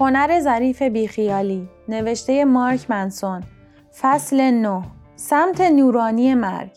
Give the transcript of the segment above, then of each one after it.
هنر ظریف بیخیالی نوشته مارک منسون فصل 9 سمت نورانی مرگ.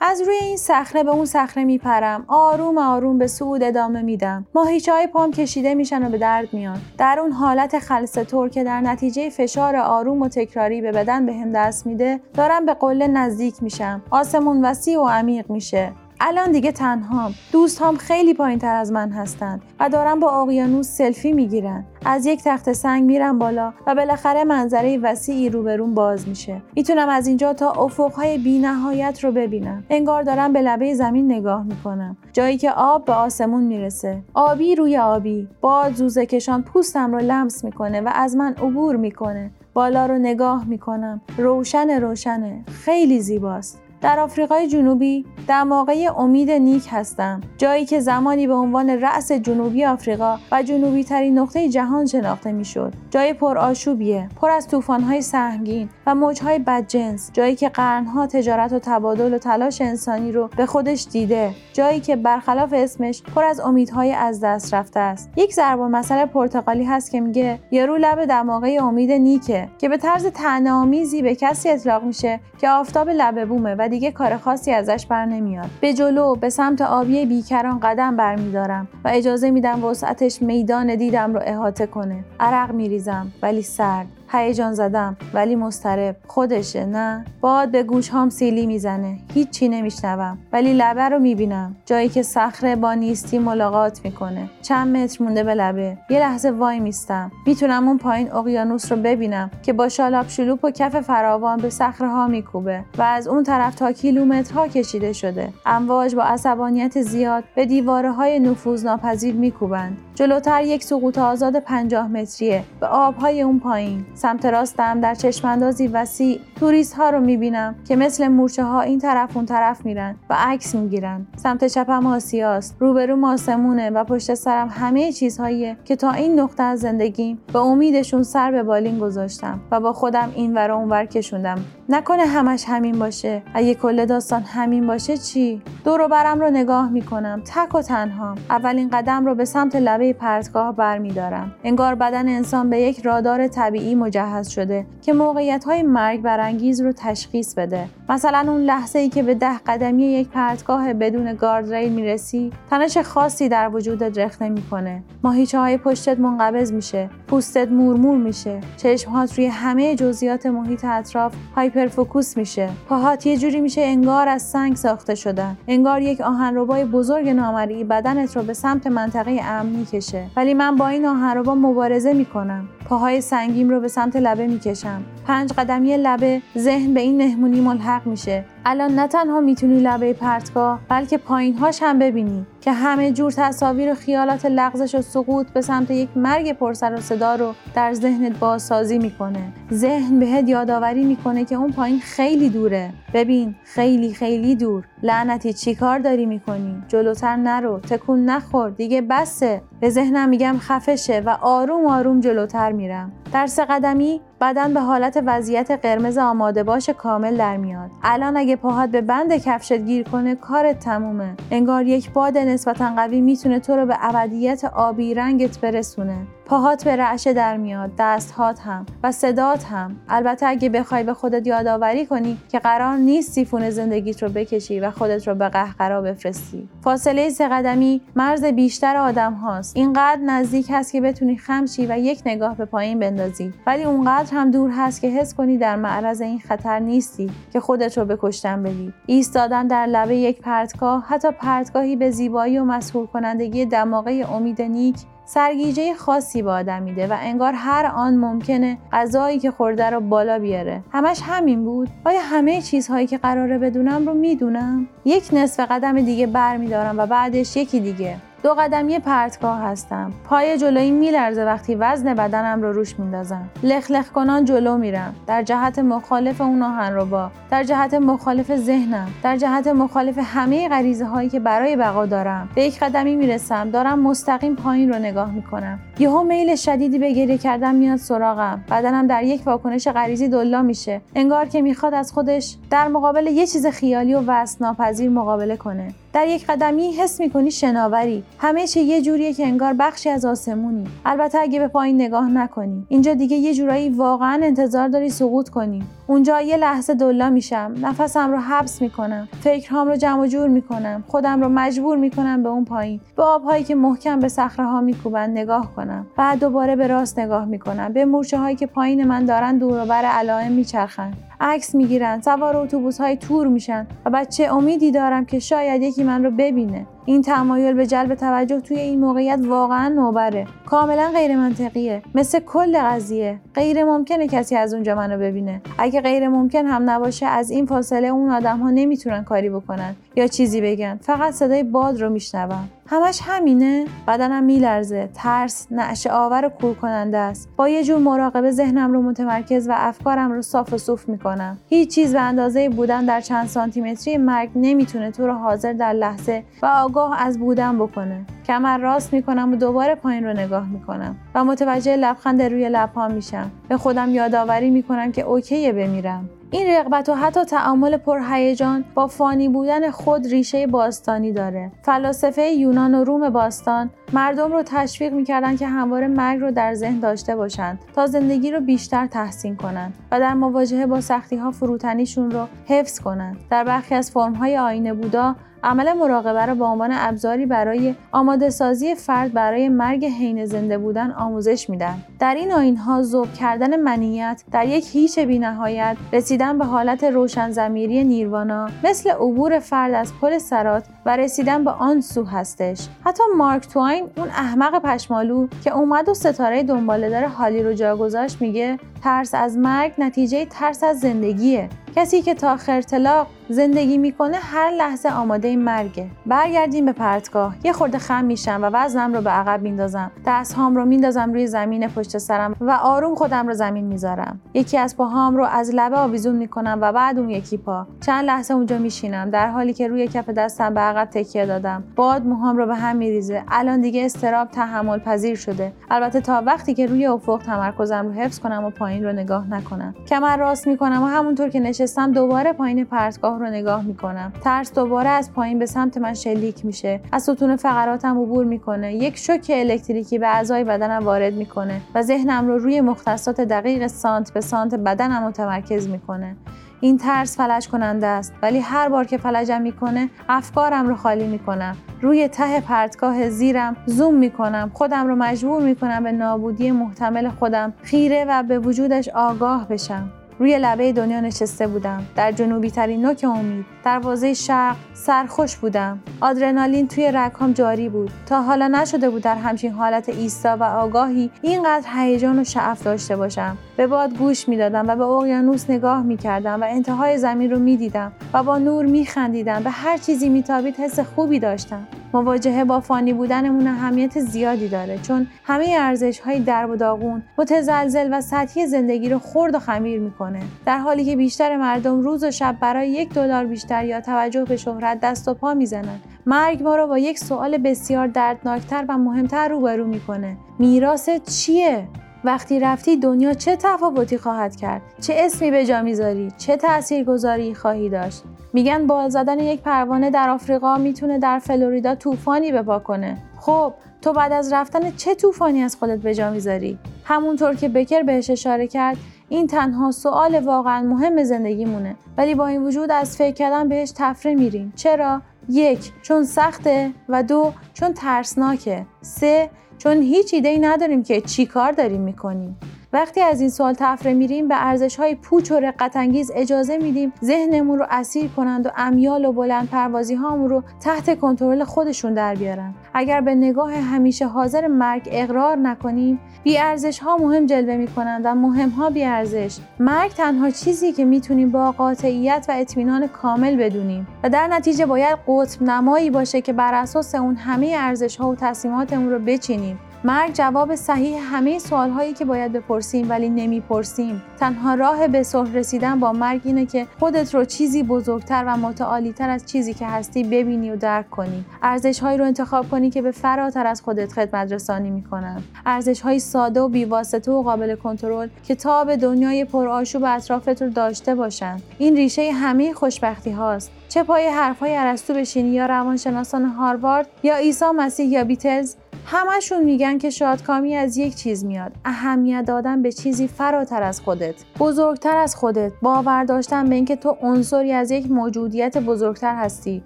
از روی این صخره به اون صخره میپرم آروم آروم به سعود ادامه میدم. ماهیچه های پام کشیده میشن و به درد میان. در اون حالت خلصه طور که در نتیجه فشار آروم و تکراری به بدن به دست میده دارم به قله نزدیک میشم. آسمون وسیع و عمیق میشه. الان دیگه تنهام دوستام خیلی پایین تر از من هستند و دارم با اقیانوس سلفی می‌گیرن. از یک تخت سنگ میرم بالا و بالاخره منظره وسیعی روبرون باز میشه. می‌تونم از اینجا تا افقهای بینهایت رو ببینم. انگار دارم به لبه زمین نگاه می‌کنم. جایی که آب به آسمون می‌رسه. آبی روی آبی. باد زوزه کشان پوستم رو لمس می‌کنه و از من عبور می‌کنه. بالا رو نگاه می‌کنم. روشن روشنه. خیلی زیباست. در آفریقای جنوبی دماغه امید نیک هستم جایی که زمانی به عنوان رأس جنوبی آفریقا و جنوبی ترین نقطه جهان شناخته می‌شد. جای پر آشوبیه پر از طوفان‌های سهمگین و موجهای بدجنس جایی که قرنها تجارت و تبادل و تلاش انسانی رو به خودش دیده جایی که برخلاف اسمش پر از امیدهای از دست رفته است. یک ضرب مسئله پرتغالی هست که میگه یارو لب دماغه امید نیکه که به طرز طعنه‌آمیزی به کسی اطلاق میشه که آفتاب لبه بومه و دیگه کار خاصی ازش بر نمیاد. به جلو به سمت آبی بیکران قدم برمیدارم و اجازه میدم وسعتش میدان دیدم رو احاطه کنه. عرق میریزم ولی سرد. هیجان زدم ولی مسترب خودشه نه؟ باد به گوش هام سیلی می‌زنه. هیچی نمیشنوم. ولی لبه رو می‌بینم. جایی که صخره با نیستی ملاقات می‌کنه. چند متر مونده به لبه. یه لحظه وای میستم. می‌تونم اون پایین اقیانوس رو ببینم که با شالاب شلوپ و کف فراوان به صخره ها میکوبه و از اون طرف تا کیلومترها کشیده شده. امواج با عصبانیت زیاد به دیواره های نفوذناپذیر میکوبند. جلوتر یک سقوط آزاد پنجاه متریه. به آبهای اون پایین. سمت راستم در چشماندازی وسیع توریست ها رو می‌بینم که مثل مورچه ها این طرف اون طرف میرن و عکس می‌گیرن. سمت چپم آسیاست روبرو آسمونه و پشت سرم همه چیزهایی که تا این نقطه از زندگیم به امیدشون سر به بالین گذاشتم و با خودم این ور اونور کشوندم. نکنه همش همین باشه. اگه کل داستان همین باشه چی؟ دور برم رو نگاه می‌کنم تک و تنها. اولین قدم رو به سمت لبه پرتگاه برمیدارم. انگار بدن انسان به یک رادار طبیعی مجهز شده که موقعیت های مرگ برانگیز رو تشخیص بده. مثلا اون لحظه ای که به ده قدمی یک پرتگاه بدون گاردریل می‌رسی تنش خاصی در وجودت رخنه می‌کنه ماهیچه های پشتت منقبض میشه. پوستت مورمور میشه. چشمهات روی همه جزئیات محیط اطراف hyperfocus میشه. پاهات یه جوری میشه انگار از سنگ ساخته شدن. انگار یک آهنربای بزرگ نامرئی بدنت رو به سمت منطقه امن می‌کشه. ولی من با این آهنربا مبارزه می‌کنم. پاهای سنگیم رو به سمت لبه می‌کشم. پنج قدمی لبه ذهن به این مهمونی ملحق میشه. الان نه تنها می‌تونی لبه پرتگاه بلکه پایینهاش هم ببینی که همه جور تصاویر و خیالات لغزش و سقوط به سمت یک مرگ پرسر و صدا رو در ذهنت بازسازی می‌کنه. ذهن بهت یادآوری می‌کنه که اون پایین خیلی دوره. ببین خیلی خیلی دور. لعنتی چی کار داری می‌کنی؟ جلوتر نرو تکون نخور. دیگه بسه. به ذهنم میگم خفشه و آروم آروم جلوتر میرم. در سه قدمی بدن به حالت وضعیت قرمز آماده باش کامل در میاد. الان اگه پاهات به بند کفشت گیر کنه کارت تمومه. انگار یک باد نسبتا قوی می‌تونه تو رو به ابدیت آبی رنگت برسونه. پاهات به رعشه در میاد دستهات هم و صدات هم. البته اگه بخوای به خودت یادآوری کنی که قرار نیست سیفون زندگیت رو بکشی و خودت رو به قهقرا بفرستی. فاصله سه قدمی مرز بیشتر آدم هاست. اینقدر نزدیک هست که بتونی خمشی و یک نگاه به پایین بندازی. ولی اونقدر هم دور هست که حس کنی در معرض این خطر نیستی که خودت رو به کشتن بدی. ایستادن در لبه یک پرتگاه حتی پرتگاهی به زیبایی و مسهور کنندگی دماغه امید نیک سرگیجه خاصی به آدم میده و انگار هر آن ممکنه غذایی که خورده رو بالا بیاره. همش همین بود؟ آیا همه چیزهایی که قراره بدونم رو می‌دونم؟ یک نصف قدم دیگه برمیدارم و بعدش یکی دیگه. دو قدمی پرتگاه هستم. پای جلویی میلرزه وقتی وزن بدنم رو روش میندازم. لخ کنان جلو میرم. در جهت مخالف اون با. در جهت مخالف ذهنم. در جهت مخالف همه غریزه هایی که برای بقا دارم. به یک قدمی می‌رسم. دارم مستقیم پایین رو نگاه می‌کنم. یهو میل شدیدی به گریه کردن میاد سراغم. بدنم در یک واکنش غریزی دلا میشه. انگار که می‌خواد از خودش در مقابل یه چیز خیالی و وصل ناپذیر مقابله کنه. در یک قدمی حس می‌کنی شناوری. همه چی یه جوریه که انگار بخشی از آسمونی. البته اگه به پایین نگاه نکنی. اینجا دیگه یه جورایی واقعا انتظار داری سقوط کنی. اونجا یه لحظه دلا میشم. نفسم رو حبس می‌کنم. فکرهام رو جمع جور می‌کنم. خودم رو مجبور می‌کنم به اون پایین. به آبهایی که محکم به صخره ها میکوبن نگاه کنم. بعد دوباره به راست نگاه می‌کنم. به مورچه هایی که پایین من دارن دور بر علائم میچرخن. عکس می‌گیرن سوار اتوبوس های تور میشن و بچه امیدی دارم که شاید یکی من رو ببینه. این تمایل به جلب توجه توی این موقعیت واقعا نوبره کاملا غیر منطقیه مثل کل قضیه. غیر ممکنه کسی از اونجا منو ببینه. اگه غیر ممکن هم نباشه از این فاصله اون آدم ها نمی‌تونن کاری بکنن یا چیزی بگن. فقط صدای باد رو میشنوم. همش همینه. بدنم میلرزه. ترس نعش آور و کور کننده است. با یه جور مراقبه ذهنم رو متمرکز و افکارم رو صاف و صوف می‌کنم. هیچ چیز به اندازه بودن در چند سانتیمتری مرگ نمی‌تونه تو رو حاضر در لحظه و آگاه از بودن بکنه. کمر راست می‌کنم و دوباره پایین رو نگاه می‌کنم و متوجه لبخند روی لبهام میشم. به خودم یادآوری می‌کنم که اوکیه بمیرم. این رغبت و حتی تعامل پرهیجان با فانی بودن خود ریشه باستانی داره. فلاسفه یونان و روم باستان مردم رو تشویق می‌کردن که همواره مرگ رو در ذهن داشته باشند تا زندگی رو بیشتر تحسین کنند و در مواجهه با سختی ها فروتنیشون رو حفظ کنند. در برخی از فرم های آینه بودا عمل مراقبه را به عنوان ابزاری برای آماده سازی فرد برای مرگ حین زنده بودن آموزش میدن. در این آین ها ذوب کردن منیت در یک هیچ بینهایت رسیدن به حالت روشن زمیری نیروانا مثل عبور فرد از پل سرات و رسیدن به آن سو هستش. حتی مارک توین اون احمق پشمالو که اومد و ستاره دنباله داره حالی رو جا گذاشت میگه ترس از مرگ نتیجه ترس از زندگیه کسی که تا خرطلاق زندگی می‌کنه هر لحظه آماده مرگه. برگردیم به پرتگاه. یه خورده خم میشم و وزنم رو به عقب میندازم دستهام رو میندازم روی زمین پشت سرم و آروم خودم رو زمین می‌ذارم. یکی از پاهام رو از لبه آویزون می‌کنم و بعد اون یکی پا. چند لحظه اونجا میشینم در حالی که روی کف دستم به عقب تکیه دادم. باد موهام رو به هم میریزه. الان دیگه استراب تحمل پذیر شده. البته تا وقتی که روی افق تمرکزم رو حفظ کنم و پایین رو نگاه نکنم. کمر راست می‌کنم و همونطور که نشستم دوباره پایین پرتگاه رو نگاه می‌کنم. ترس دوباره از پایین به سمت من شلیک میشه. از ستون فقراتم عبور می‌کنه. یک شوک الکتریکی به اعضای بدنم وارد می‌کنه و ذهنم رو روی مختصات دقیق سانت به سانت بدنم متمرکز می‌کنه. این ترس فلج کننده است ولی هر بار که فلجم می‌کنه افکارم رو خالی می‌کنم روی ته پرتگاه زیرم زوم می‌کنم. خودم رو مجبور می‌کنم به نابودی محتمل خودم خیره و به وجودش آگاه بشم. روی لبه دنیا نشسته بودم. در جنوبی ترین نوک امید دروازه شرق سرخوش بودم. آدرنالین توی رگهام جاری بود. تا حالا نشده بود در همچین حالت ایستا و آگاهی اینقدر هیجان و شعف داشته باشم. به باد گوش می‌دادم و به اقیانوس نگاه می‌کردم و انتهای زمین رو می‌دیدم و با نور میخندیدم. به هر چیزی میتابید حس خوبی داشتم. مواجهه با فانی بودنمون اهمیت زیادی داره چون همه ارزش های درب و داغون متزلزل و سطحی زندگی رو خرد و خمیر می‌کنه. در حالی که بیشتر مردم روز و شب برای یک دلار بیشتر یا توجه به شهرت دست و پا می‌زنن. مرگ ما رو با یک سوال بسیار دردناکتر و مهمتر روبرو می‌کنه. میراث چیه؟ وقتی رفتی دنیا چه تفاوتی خواهد کرد؟ چه اسمی به جا می‌ذاری؟ چه تاثیرگذاری خواهی داشت؟ میگن بال زدن یک پروانه در آفریقا می‌تونه در فلوریدا طوفانی بپا کنه. خب تو بعد از رفتن چه طوفانی از خودت به جا می‌ذاری؟ همونطور که بکر بهش اشاره کرد این تنها سوال واقعا مهم زندگی مونه ولی با این وجود از فکر کردن بهش تفره میریم. چرا؟ یک چون سخته و دو چون ترسناکه. سه چون هیچ ایده ای نداریم که چی کار داریم می‌کنیم. وقتی از این سوال تفره میریم به ارزش های پوچ و رقت انگیز اجازه میدیم ذهنمون رو اسیر کنند و امیال و بلند پروازی هامون رو تحت کنترل خودشون در بیارن. اگر به نگاه همیشه حاضر مرگ اقرار نکنیم بی ارزش ها مهم جلوه می‌کنند و مهم ها بی ارزش مرگ تنها چیزی که می‌تونیم با قاطعیت و اطمینان کامل بدونیم و در نتیجه باید قطب نمایی باشه که بر اساس اون همه ارزش ها و تصمیماتمون رو بچینیم. مرگ جواب صحیح همه سوال هایی که باید بپرسیم ولی نمی‌پرسیم. تنها راه به صلح رسیدن با مرگ اینه که خودت رو چیزی بزرگتر و متعالیتر از چیزی که هستی ببینی و درک کنی. ارزش هایی رو انتخاب کنی که به فراتر از خودت خدمت رسانی می‌کنن. ارزش های ساده و بیواسطه و قابل کنترل که تا به دنیای پرآشوب اطرافت رو داشته باشن. این ریشه همه خوشبختی هاست. چه پای حرفهای ارسطو بشینی یا روانشناسان هاروارد یا عیسی مسیح یا بیتلز؟ همشون میگن که شادکامی از یک چیز میاد. اهمیت دادن به چیزی فراتر از خودت. بزرگتر از خودت. باور داشتن به اینکه تو عنصری از یک موجودیت بزرگتر هستی.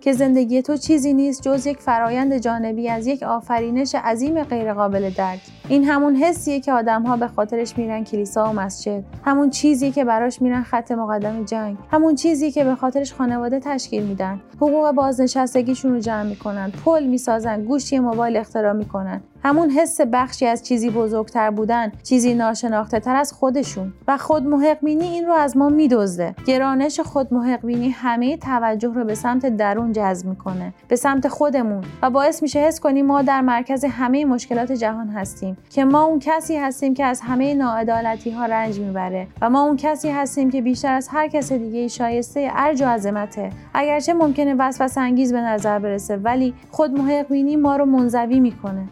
که زندگی تو چیزی نیست جز یک فرایند جانبی از یک آفرینش عظیم غیرقابل درک. این همون حسیه که آدمها به خاطرش میرن کلیسا و مسجد. همون چیزی که براش میرن خط مقدم جنگ. همون چیزی که به خاطرش خانواده تشکیل میدن. حقوق بازنشستگیشون رو جمع می‌کنن. پل می‌سازن. گوشی موبایل اختراع می‌کنن. میکنن همون حس بخشی از چیزی بزرگتر بودن چیزی ناشناخته تر از خودشون. و خود این رو از ما میدزده. گرانش خود همه توجه رو به سمت درون جذب می‌کنه به سمت خودمون. و باعث میشه حس کنیم ما در مرکز همه مشکلات جهان هستیم. که ما اون کسی هستیم که از همه ناعدالتی ها رنج می‌بره. و ما اون کسی هستیم که بیشتر از هر کس دیگه شایسته ارج و عظمته. اگرچه ممکنه وسوسه انگیز به نظر برسه ولی خود ما رو منزوی می‌کنه.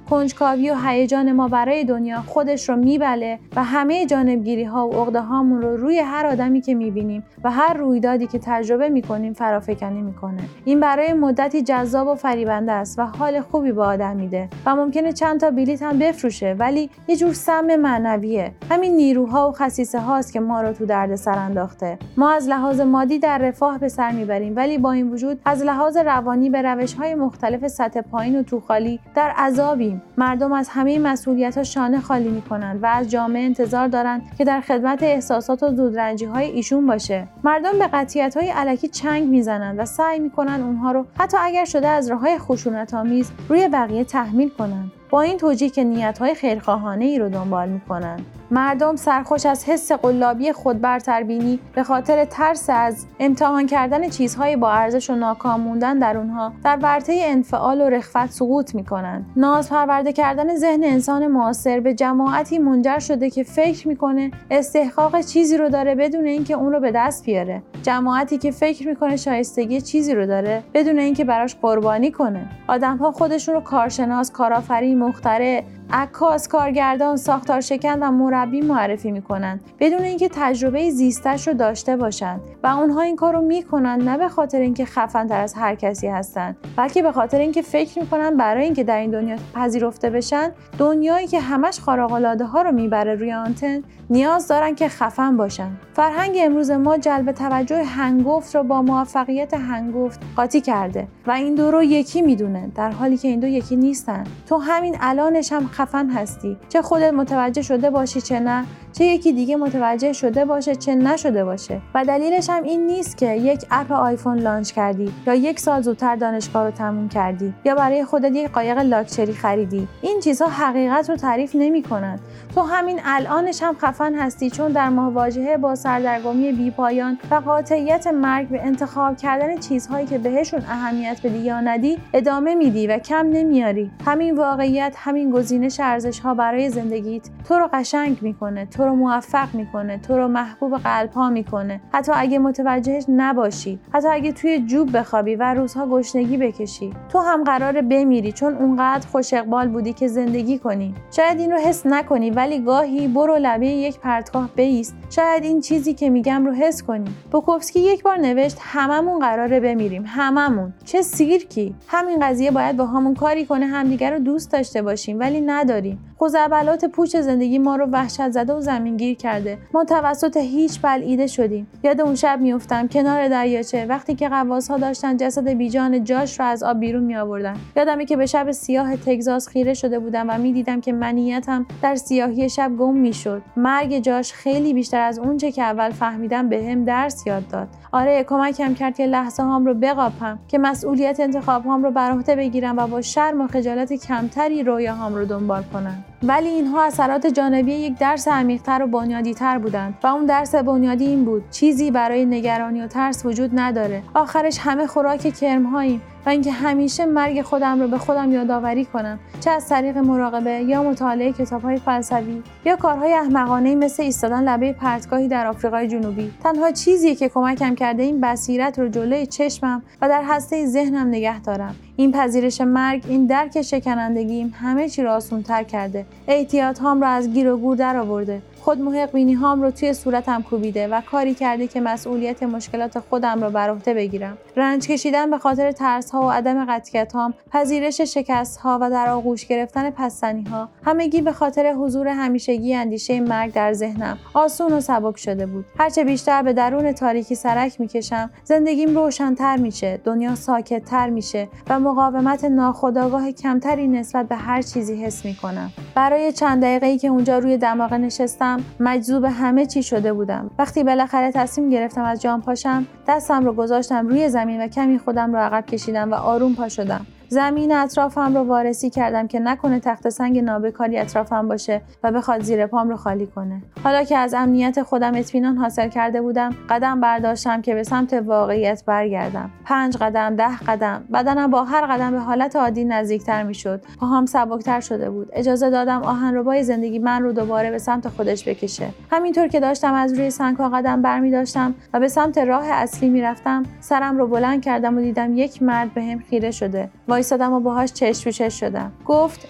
کنجکاوی و هیجان ما برای دنیا خودش رو میبله و همه جانبگیری ها و عقده هامون رو روی هر آدمی که می‌بینیم و هر رویدادی که تجربه می‌کنیم فرافکنی می‌کنه. این برای مدتی جذاب و فریبنده است و حال خوبی به آدم میده و ممکنه چند تا بلیت هم بفروشه ولی یه جور سم معنویه. همین نیروها و خصیصه هاست که ما رو تو درد سر انداخته. ما از لحاظ مادی در رفاه به سر می‌بریم ولی با این وجود از لحاظ روانی به روش های مختلف سطح پایین و توخالی در عذابیم. مردم از همه مسئولیت ها شانه خالی می‌کنند و از جامعه انتظار دارند که در خدمت احساسات و زودرنجی های ایشون باشه. مردم به قطیت های علکی چنگ می‌زنند و سعی می‌کنند اونها رو حتی اگر شده از راه های خشونت آمیز روی بقیه تحمیل کنند. با این توجیه که نیتهای خیرخواهانه ای رو دنبال می‌کنند مردم سرخوش از حس قلابی خود برتربینی به خاطر ترس از امتحان کردن چیزهای با ارزش و ناکام موندن در اونها در ورطه انفعال و رخوت سقوط می‌کنند ناز پرورده کردن ذهن انسان معاصر به جماعتی منجر شده که فکر می‌کنه استحقاق چیزی رو داره بدون اینکه اون رو به دست بیاره. جماعتی که فکر می‌کنه شایستگی چیزی رو داره بدون اینکه براش قربانی کنه. آدمها خودشون رو کارشناس کارآفرین مخترع عکاس کارگردان ساختار شکن و مربی معرفی می‌کنند. بدون اینکه تجربه زیستش رو داشته باشند. و اونها این کار رو می‌کنند نه به خاطر اینکه خفن تر از هر کسی هستند بلکه به خاطر اینکه فکر می‌کنن برای اینکه در این دنیا پذیرفته بشن دنیایی که همش خارق ها رو می‌بره روی آنتن نیاز دارن که خفن باشن. فرهنگ امروز ما جلب توجه هنگفت رو با موفقیت هنگفت قاطی کرده. و این دو رو یکی می‌دونه در حالی که این دو یکی نیستن. تو همین الانش هم خفن هستی. چه خودت متوجه شده باشی چه نه. چه یکی دیگه متوجه شده باشه چه نشده باشه. و دلیلش هم این نیست که یک اپ آیفون لانچ کردی یا یک سال زودتر دانشگاه رو تموم کردی یا برای خودت یک قایق لاکچری خریدی. این چیزها حقیقت رو تعریف نمی کنند. تو همین الانش هم خفن هستی چون در مواجهه با سردرگمی بی پایان و قاطعیت مرگ به انتخاب کردن چیزهایی که بهشون اهمیت بدی یا ندی ادامه میدی و کم نمیاری. همین واقعیت همین گزینش ارزش ها برای زندگیت تو رو قشنگ می‌کنه. تو رو موفق می‌کنه تو رو محبوب قلب ها می‌کنه. حتی اگه متوجهش نباشی حتی اگه توی جوب بخوابی و روزها گشنگی بکشی تو هم قراره بمیری چون اونقدر خوش اقبال بودی که زندگی کنی. شاید این رو حس نکنی ولی گاهی برو لبه یک پرتگاه بیست شاید این چیزی که میگم رو حس کنی بوکوفسکی یک بار نوشت هممون قراره بمیریم هممون. چه سیرکی. همین قضیه باید با همون کاری کنه همدیگر رو دوست داشته باشیم ولی نداریم. خزعبلات پوچ زندگی ما رو وحشت زده و زمینگیر کرده. ما توسط هیچ بلعیده شدیم. یاد اون شب میافتم کنار دریاچه وقتی که ها داشتن جسد بیجان جاش رو از آب بیرون می آوردن یادمه که به شب سیاه تگزاس خیره شده بودم و می‌دیدم که منیتم در سیاهی شب گم می‌شد. مرگ جاش خیلی بیشتر از اونچه که اول فهمیدم به هم درس یاد داد. آره کمکم کرد که لحظه هام رو بقاپم که مسئولیت انتخاب هام رو بر عهده بگیرم و با شرم و خجالت کمتری رویاهام رو دنبال کنم. ولی اینها اثرات جانبی یک درس عمیقتر و بنیادیتر بودند و اون درس بنیادی این بود چیزی برای نگرانی و ترس وجود نداره. آخرش همه خوراک کرمهاییم و اینکه همیشه مرگ خودم رو به خودم یادآوری کنم چه از طریق مراقبه یا مطالعه کتابهای فلسفی یا کارهای احمقانه مثل ایستادن لبه پرتگاهی در آفریقای جنوبی. تنها چیزی که کمکم کرده این بصیرت رو جلوی چشمم و در هسته ذهنم نگه دارم. این پذیرش مرگ این درک شکنندگیم همه چی را آسونتر کرده. احتیاط هام را از گیر و گور درآورده خود محق بینی هام رو توی صورتم کوبیده و کاری کرده که مسئولیت مشکلات خودم رو بر عهده بگیرم. رنج کشیدن به خاطر ترس ها و عدم قطعیت هام پذیرش شکست ها و در آغوش گرفتن پستنی ها همگی به خاطر حضور همیشگی اندیشه مرگ در ذهنم آسون و سبک شده بود. هرچه بیشتر به درون تاریکی سرک می‌کشم زندگیم روشنتر میشه دنیا ساکتتر میشه و مقاومت ناخودآگاه کمتری نسبت به هر چیزی حس می‌کنم. برای چند دقیقه ای که اونجا روی دماغه نشستم مجذوب همه چی شده بودم. وقتی بالاخره تصمیم گرفتم از جام پاشم دستم رو گذاشتم روی زمین و کمی خودم رو عقب کشیدم و آروم پا شدم. زمین اطرافم رو وارسی کردم که نکنه تخت سنگ نابکاری اطرافم باشه و بخواد زیر پام رو خالی کنه. حالا که از امنیت خودم اطمینان حاصل کرده بودم قدم برداشتم که به سمت واقعیت برگردم. پنج قدم ده قدم بدنم با هر قدم به حالت عادی نزدیکتر می‌شد. پاهام سبکتر شده بود. اجازه دادم آهنربای زندگی من رو دوباره به سمت خودش بکشه. همینطور که داشتم از روی سنگها قدم برمی داشتم و به سمت راه اصلی می‌رفتم سرم رو بلند کردم و دیدم یک مرد به خیره شده. وایسادم و باهاش چشم چشم شدم. گفت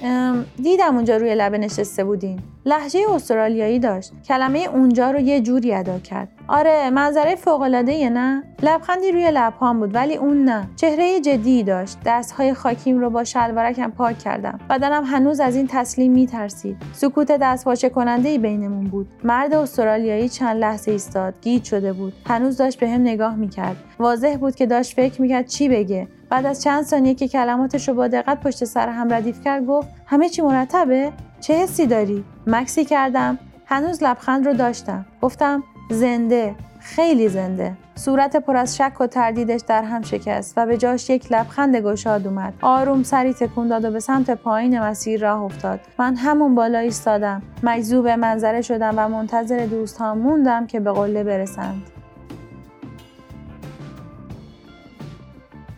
دیدم اونجا روی لبه نشسته بودین. لحجه استرالیایی داشت. کلمه اونجا رو یه جوری ادا کرد. آره منظره فوق نه؟ لبخندی روی لبهام بود ولی اون نه. چهره جدی داشت. دستهای خاکیم رو با شلوارکم پاک کردم. بدنم هنوز از این تسلیم میترسید. سکوت دستپاچه کننده ای بینمون بود. مرد استرالیایی چند لحظه ایستاد. گیج شده بود. هنوز داشت به هم نگاه می‌کرد. واضح بود که داشت فکر می‌کرد چی بگه. بعد از چند ثانیه که کلماتش رو با دقت پشت سر هم ردیف کرد گفت همه چی مرتبه؟ چه حسی داری؟ مکسی کردم هنوز لبخند رو داشتم. گفتم زنده خیلی زنده. صورت پر از شک و تردیدش در هم شکست و به جاش یک لبخند گشاد اومد. آروم سری تکون داد و به سمت پایین مسیر راه افتاد. من همون بالا ایستادم. مجذوب منظره شدم و منتظر دوست موندم که به قله برسند.